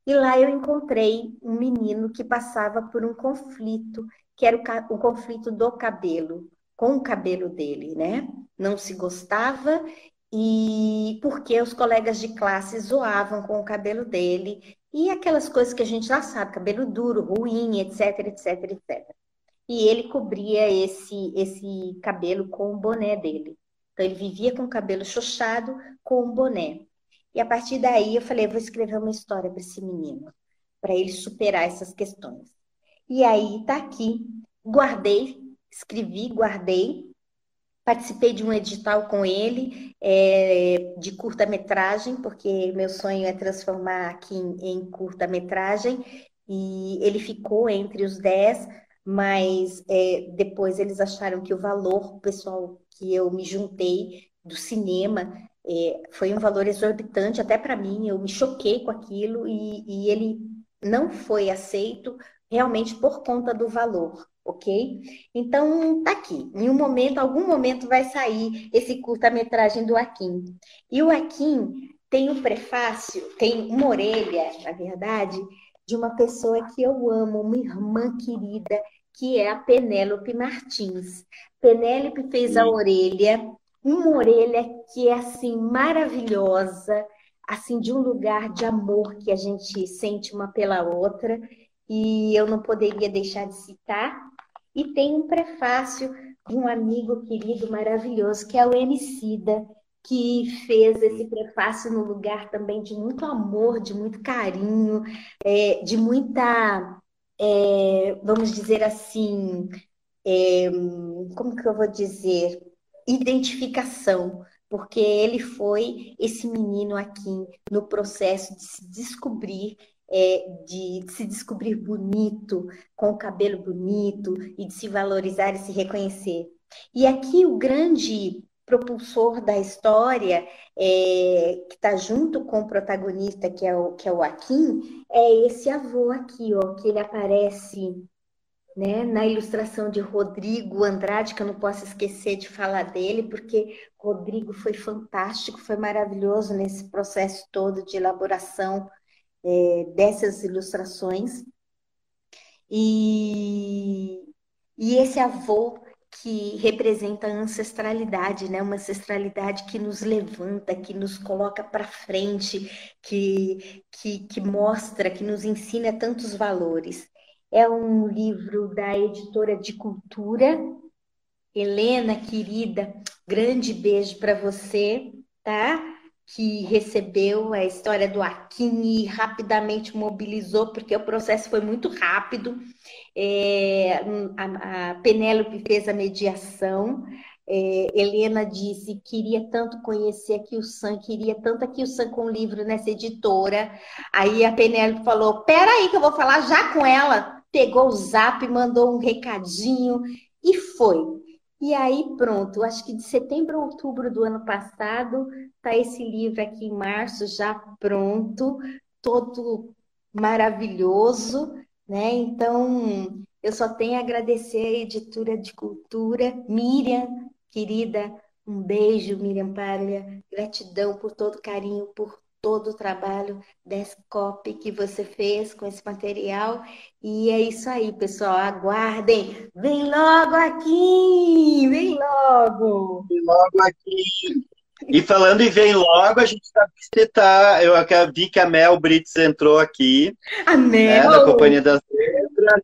e lá eu encontrei um menino que passava por um conflito, que era o, o conflito do cabelo, com o cabelo dele, né? Não se gostava e porque os colegas de classe zoavam com o cabelo dele e aquelas coisas que a gente já sabe, cabelo duro, ruim, etc, etc, etc e ele cobria esse, esse cabelo com o boné dele. Então, ele vivia com o cabelo xoxado com o boné. E a partir daí, eu falei: vou escrever uma história para esse menino, para ele superar essas questões. E aí, tá aqui. Guardei, escrevi, guardei. Participei de um edital com ele, é, de curta-metragem, porque meu sonho é transformar aqui em, em curta-metragem. E ele ficou entre os dez mas é, depois eles acharam que o valor, pessoal que eu me juntei do cinema, é, foi um valor exorbitante até para mim, eu me choquei com aquilo e, e ele não foi aceito realmente por conta do valor, ok? Então, tá aqui. Em um momento, algum momento vai sair esse curta-metragem do Akin. E o Akin tem um prefácio, tem uma orelha, na verdade, de uma pessoa que eu amo, uma irmã querida, que é a Penélope Martins. Penélope fez a orelha, uma orelha que é assim maravilhosa, assim de um lugar de amor que a gente sente uma pela outra. e eu não poderia deixar de citar. E tem um prefácio de um amigo querido maravilhoso, que é o Emicida, que fez esse prefácio no lugar também de muito amor, de muito carinho, é, de muita, é, vamos dizer assim, é, como que eu vou dizer? Identificação, porque ele foi esse menino aqui no processo de se descobrir é, de se descobrir bonito, com o cabelo bonito, e de se valorizar e se reconhecer. E aqui o grande propulsor da história, é, que está junto com o protagonista, que é o, que é o Akin, é esse avô aqui, ó, que ele aparece né, na ilustração de Rodrigo Andrade, que eu não posso esquecer de falar dele, porque Rodrigo foi fantástico, foi maravilhoso nesse processo todo de elaboração é, dessas ilustrações. E, e esse avô que representa a ancestralidade, né? Uma ancestralidade que nos levanta, que nos coloca para frente, que, que, que mostra, que nos ensina tantos valores. É um livro da editora de cultura. Helena, querida, grande beijo para você, tá? Que recebeu a história do Akin e rapidamente mobilizou, porque o processo foi muito rápido. É, a, a Penélope fez a mediação. É, Helena disse queria tanto conhecer aqui o Sam, queria tanto aqui o Sam com o livro nessa editora. Aí a Penélope falou: Peraí, que eu vou falar já com ela. Pegou o zap, mandou um recadinho e foi. E aí, pronto, acho que de setembro a outubro do ano passado, tá esse livro aqui em março já pronto, todo maravilhoso, né? Então, eu só tenho a agradecer a editora de cultura, Miriam, querida, um beijo, Miriam Palha, gratidão por todo o carinho, por todo o trabalho desse copy que você fez com esse material. E é isso aí, pessoal. Aguardem. Vem logo aqui! Vem logo! Vem logo aqui! E falando em vem logo, a gente sabe que você tá. Eu vi que a Mel Brits entrou aqui. A Mel! Né, na Companhia das Letras.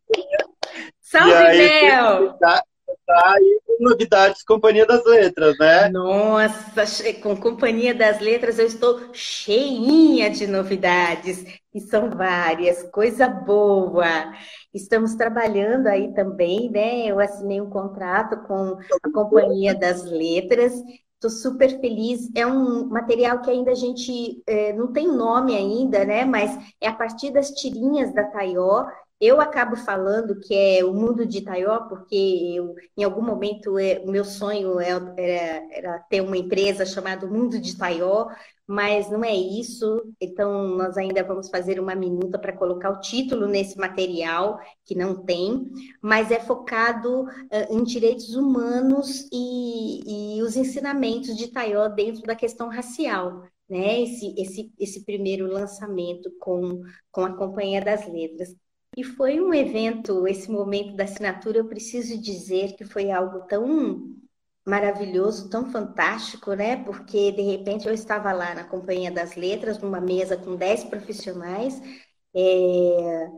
Salve, Mel! tá com novidades Companhia das Letras, né? Nossa, com Companhia das Letras eu estou cheinha de novidades, e são várias, coisa boa. Estamos trabalhando aí também, né? Eu assinei um contrato com a Companhia das Letras. Estou super feliz. É um material que ainda a gente é, não tem nome ainda, né? Mas é a partir das tirinhas da Taió eu acabo falando que é o mundo de Taió, porque eu, em algum momento é, o meu sonho é, era, era, ter uma empresa chamada Mundo de Taió, mas não é isso. Então, nós ainda vamos fazer uma minuta para colocar o título nesse material, que não tem, mas é focado uh, em direitos humanos e, e os ensinamentos de Taió dentro da questão racial. Né, esse, esse, esse primeiro lançamento com, com a Companhia das Letras. E foi um evento, esse momento da assinatura, eu preciso dizer que foi algo tão maravilhoso, tão fantástico, né? Porque de repente eu estava lá na Companhia das Letras, numa mesa com dez profissionais, é,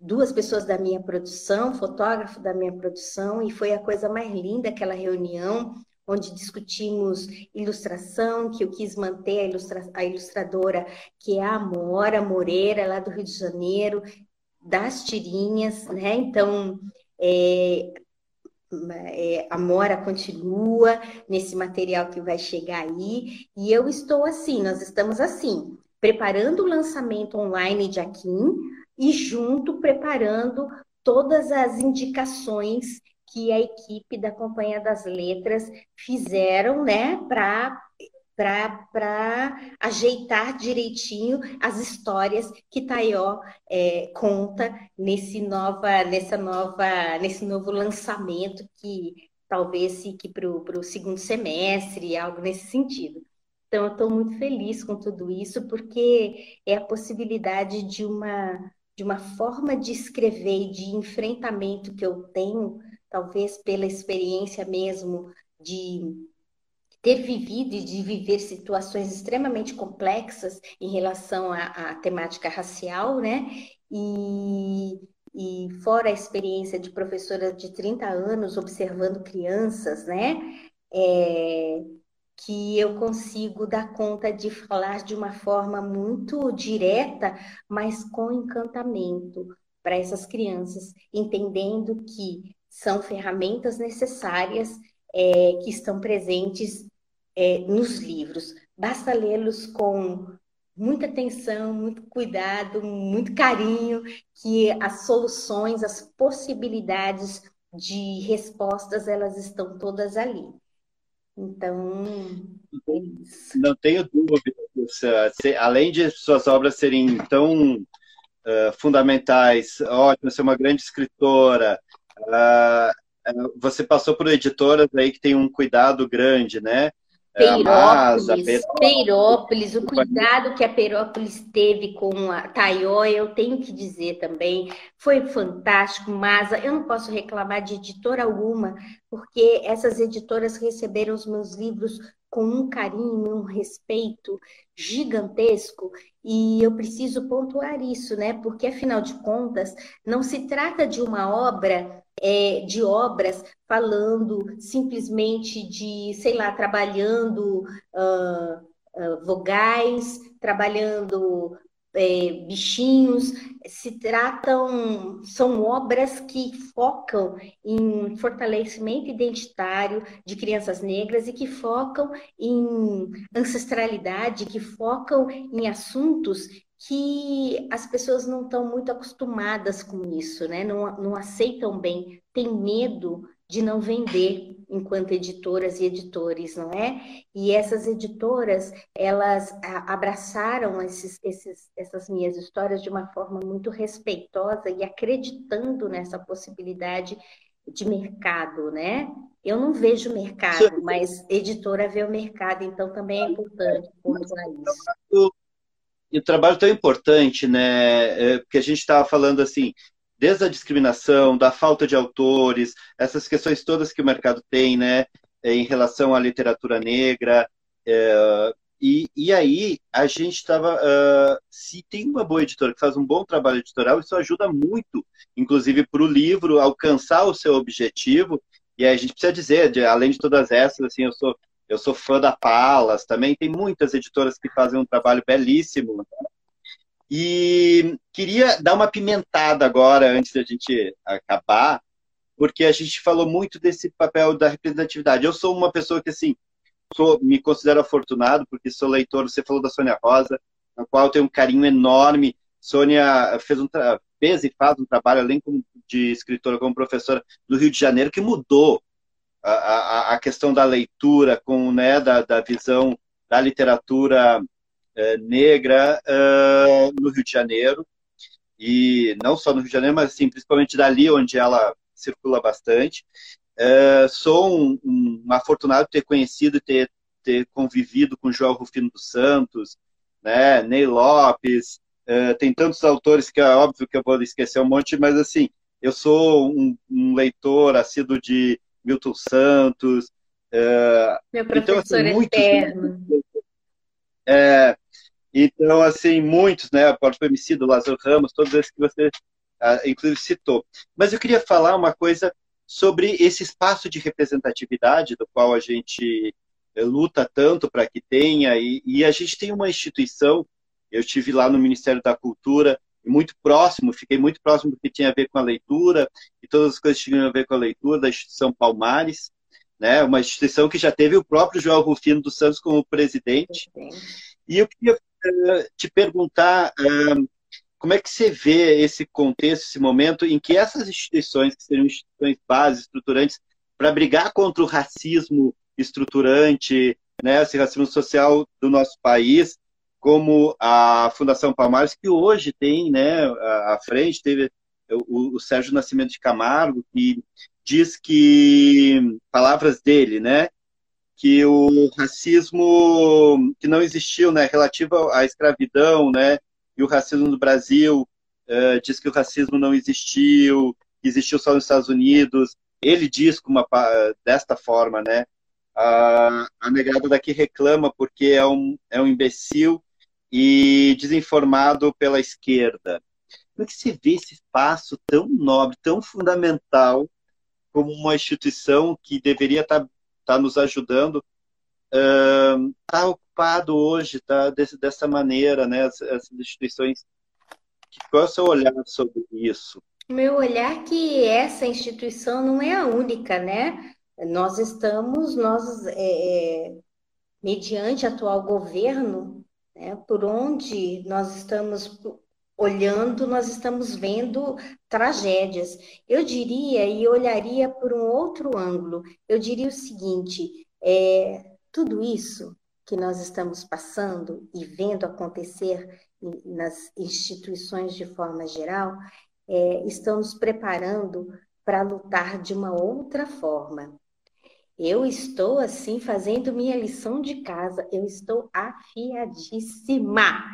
duas pessoas da minha produção, fotógrafo da minha produção, e foi a coisa mais linda aquela reunião, onde discutimos ilustração, que eu quis manter a, ilustra a ilustradora, que é a Amora Moreira, lá do Rio de Janeiro, das tirinhas, né? Então, é, é, a Mora continua nesse material que vai chegar aí, e eu estou assim, nós estamos assim, preparando o lançamento online de Aquim e junto preparando todas as indicações que a equipe da Companhia das Letras fizeram, né, para para ajeitar direitinho as histórias que Taió é, conta nesse nova, nessa nova, nesse novo lançamento que talvez fique para o segundo semestre, algo nesse sentido. Então, eu estou muito feliz com tudo isso, porque é a possibilidade de uma, de uma forma de escrever e de enfrentamento que eu tenho, talvez pela experiência mesmo de ter vivido e de viver situações extremamente complexas em relação à, à temática racial, né? E, e fora a experiência de professora de 30 anos observando crianças, né? É, que eu consigo dar conta de falar de uma forma muito direta, mas com encantamento para essas crianças, entendendo que são ferramentas necessárias é, que estão presentes é, nos livros. Basta lê-los com muita atenção, muito cuidado, muito carinho, que as soluções, as possibilidades de respostas, elas estão todas ali. Então, é isso. Não tenho dúvida. Além de suas obras serem tão uh, fundamentais, ótimo, ser uma grande escritora, uh, você passou por editoras aí que tem um cuidado grande, né? Peirópolis, Peirópolis, o cuidado que a Peirópolis teve com a Taió, eu tenho que dizer também, foi fantástico, mas eu não posso reclamar de editora alguma, porque essas editoras receberam os meus livros com um carinho, um respeito gigantesco, e eu preciso pontuar isso, né? Porque afinal de contas, não se trata de uma obra é, de obras falando simplesmente de, sei lá, trabalhando uh, uh, vogais, trabalhando é, bichinhos, se tratam, são obras que focam em fortalecimento identitário de crianças negras e que focam em ancestralidade, que focam em assuntos que as pessoas não estão muito acostumadas com isso, né? Não, não aceitam bem, têm medo de não vender enquanto editoras e editores, não é? E essas editoras, elas abraçaram esses, esses, essas minhas histórias de uma forma muito respeitosa e acreditando nessa possibilidade de mercado, né? Eu não vejo mercado, mas editora vê o mercado, então também é importante pontuar isso e o trabalho tão importante, né? É, porque a gente estava falando assim, desde a discriminação, da falta de autores, essas questões todas que o mercado tem, né? É, em relação à literatura negra. É, e, e aí a gente estava. Uh, se tem uma boa editora que faz um bom trabalho editorial, isso ajuda muito, inclusive para o livro alcançar o seu objetivo. E aí a gente precisa dizer, de, além de todas essas, assim, eu sou eu sou fã da Palas, também tem muitas editoras que fazem um trabalho belíssimo. E queria dar uma pimentada agora, antes da gente acabar, porque a gente falou muito desse papel da representatividade. Eu sou uma pessoa que, assim, sou, me considero afortunado, porque sou leitor, você falou da Sônia Rosa, na qual eu tenho um carinho enorme. Sônia fez um fez e faz um trabalho, além de escritora, como professora do Rio de Janeiro, que mudou a, a, questão da leitura, com né, da, da visão da literatura negra é, no Rio de Janeiro. E não só no Rio de Janeiro, mas assim, principalmente dali onde ela circula bastante. É, sou um, um, afortunado ter conhecido e ter, ter convivido com João Rufino dos Santos, né, Ney Lopes, tem tantos autores que é óbvio que eu vou esquecer um monte, mas assim, eu sou um, um leitor assíduo de Milton Santos. É, Meu professor então, assim, eterno. Muitos, é, então, assim, muitos, né? O próprio MC do Lázaro Ramos, todos esses que você, ah, inclusive, citou. Mas eu queria falar uma coisa sobre esse espaço de representatividade do qual a gente eh, luta tanto para que tenha, e, e, a gente tem uma instituição, eu estive lá no Ministério da Cultura, muito próximo, fiquei muito próximo do que tinha a ver com a leitura e todas as coisas que tinham a ver com a leitura da instituição Palmares, né? Uma instituição que já teve o próprio João Rufino dos Santos como presidente. E eu queria te perguntar como é que você vê esse contexto, esse momento em que essas instituições, que seriam instituições básicas, estruturantes, para brigar contra o racismo estruturante, né, esse racismo social do nosso país, como a Fundação Palmares, que hoje tem né, à frente, teve o, o Sérgio Nascimento de Camargo, que diz que, palavras dele, né, que o racismo que não existiu, né, relativo à escravidão, né, e o racismo no Brasil, uh, diz que o racismo não existiu, existiu só nos Estados Unidos. Ele diz uma, desta forma, né, a, a negada daqui reclama porque é um, é um imbecil e desinformado pela esquerda. Como é que se vê esse espaço tão nobre, tão fundamental, como uma instituição que deveria estar, tá, estar tá nos ajudando, está uh, ocupado hoje tá, desse, dessa maneira, né? Essas instituições. Qual é o seu olhar sobre isso? Meu olhar é que essa instituição não é a única, né? Nós estamos, nós, é, é mediante atual governo, né, por onde nós estamos olhando, nós estamos vendo tragédias. Eu diria e olharia por um outro ângulo. Eu diria o seguinte: é, tudo isso que nós estamos passando e vendo acontecer nas instituições de forma geral, é, preparando para lutar de uma outra forma. Eu estou assim fazendo minha lição de casa, eu estou afiadíssima.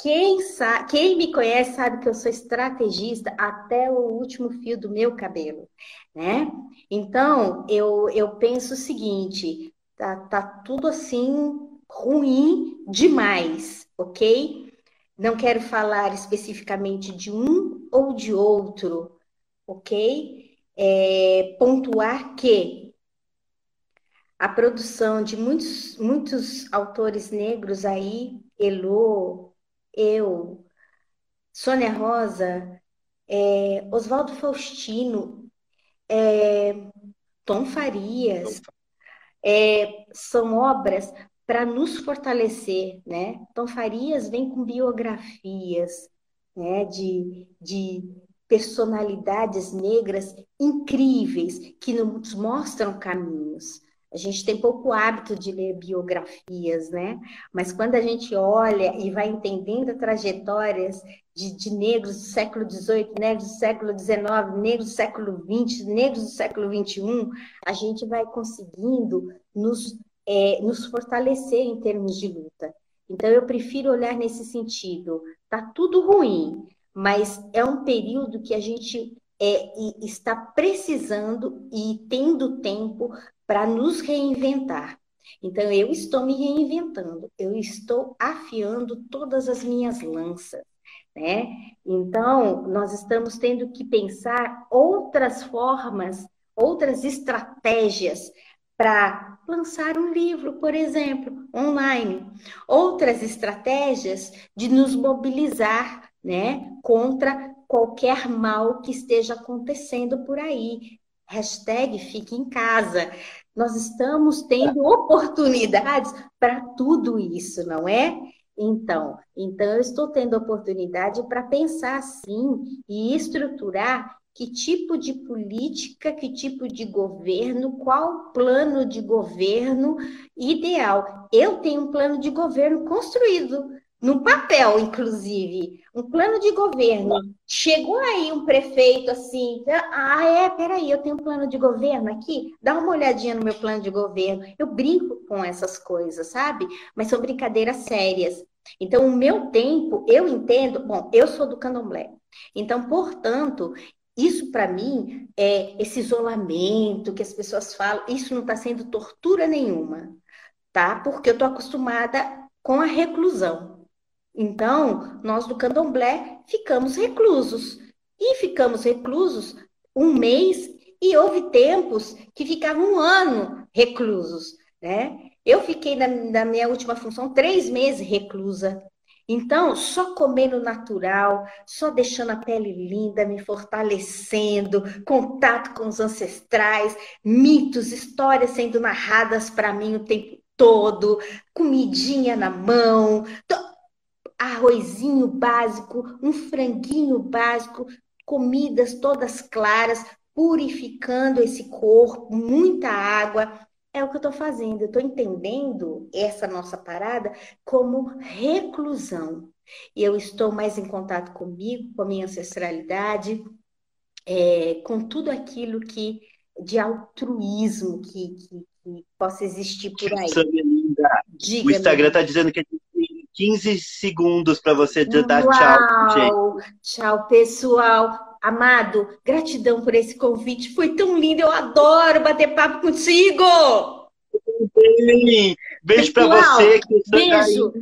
Quem, sabe, quem me conhece sabe que eu sou estrategista até o último fio do meu cabelo, né? Então, eu, eu penso o seguinte, tá, tá tudo assim ruim demais, ok? Não quero falar especificamente de um ou de outro, ok? É, pontuar que a produção de muitos, muitos autores negros aí, Elô, eu, Sônia Rosa, é, Oswaldo Faustino, é, Tom Farias, é, são obras para nos fortalecer, né? Tom Farias vem com biografias, né, de, de personalidades negras incríveis que nos mostram caminhos. A gente tem pouco hábito de ler biografias, né? Mas quando a gente olha e vai entendendo trajetórias de, de negros do século XVIII, negros do século XIX, negros do século XX, negros do século XXI, a gente vai conseguindo nos, é, nos fortalecer em termos de luta. Então, eu prefiro olhar nesse sentido. Tá tudo ruim, mas é um período que a gente é, está precisando e tendo tempo para nos reinventar. Então, eu estou me reinventando, eu estou afiando todas as minhas lanças. Né? Então, nós estamos tendo que pensar outras formas, outras estratégias para lançar um livro, por exemplo, online. Outras estratégias de nos mobilizar né, contra qualquer mal que esteja acontecendo por aí. Hashtag fique em casa. Nós estamos tendo oportunidades para tudo isso, não é? Então, então eu estou tendo oportunidade para pensar assim e estruturar que tipo de política, que tipo de governo, qual plano de governo ideal. Eu tenho um plano de governo construído no papel, inclusive, um plano de governo. Chegou aí um prefeito assim, ah, é, peraí, eu tenho um plano de governo aqui, dá uma olhadinha no meu plano de governo. Eu brinco com essas coisas, sabe? Mas são brincadeiras sérias. Então, o meu tempo, eu entendo, bom, eu sou do candomblé. Então, portanto, isso para mim é esse isolamento que as pessoas falam, isso não está sendo tortura nenhuma, tá? Porque eu estou acostumada com a reclusão. Então, nós do candomblé ficamos reclusos. E ficamos reclusos um mês e houve tempos que ficavam um ano reclusos, né? Eu fiquei na, na minha última função três meses reclusa. Então, só comendo natural, só deixando a pele linda, me fortalecendo, contato com os ancestrais, mitos, histórias sendo narradas para mim o tempo todo, comidinha na mão arrozinho básico, um franguinho básico, comidas todas claras, purificando esse corpo, muita água. É o que eu estou fazendo, eu estou entendendo essa nossa parada como reclusão. E eu estou mais em contato comigo, com a minha ancestralidade, é, com tudo aquilo que de altruísmo que, que, que possa existir por aí. o Instagram está dizendo que a gente 15 segundos para você dar Uau, tchau, gente. Tchau, pessoal. Amado, gratidão por esse convite. Foi tão lindo. Eu adoro bater papo contigo. Beijo para você. Beijo.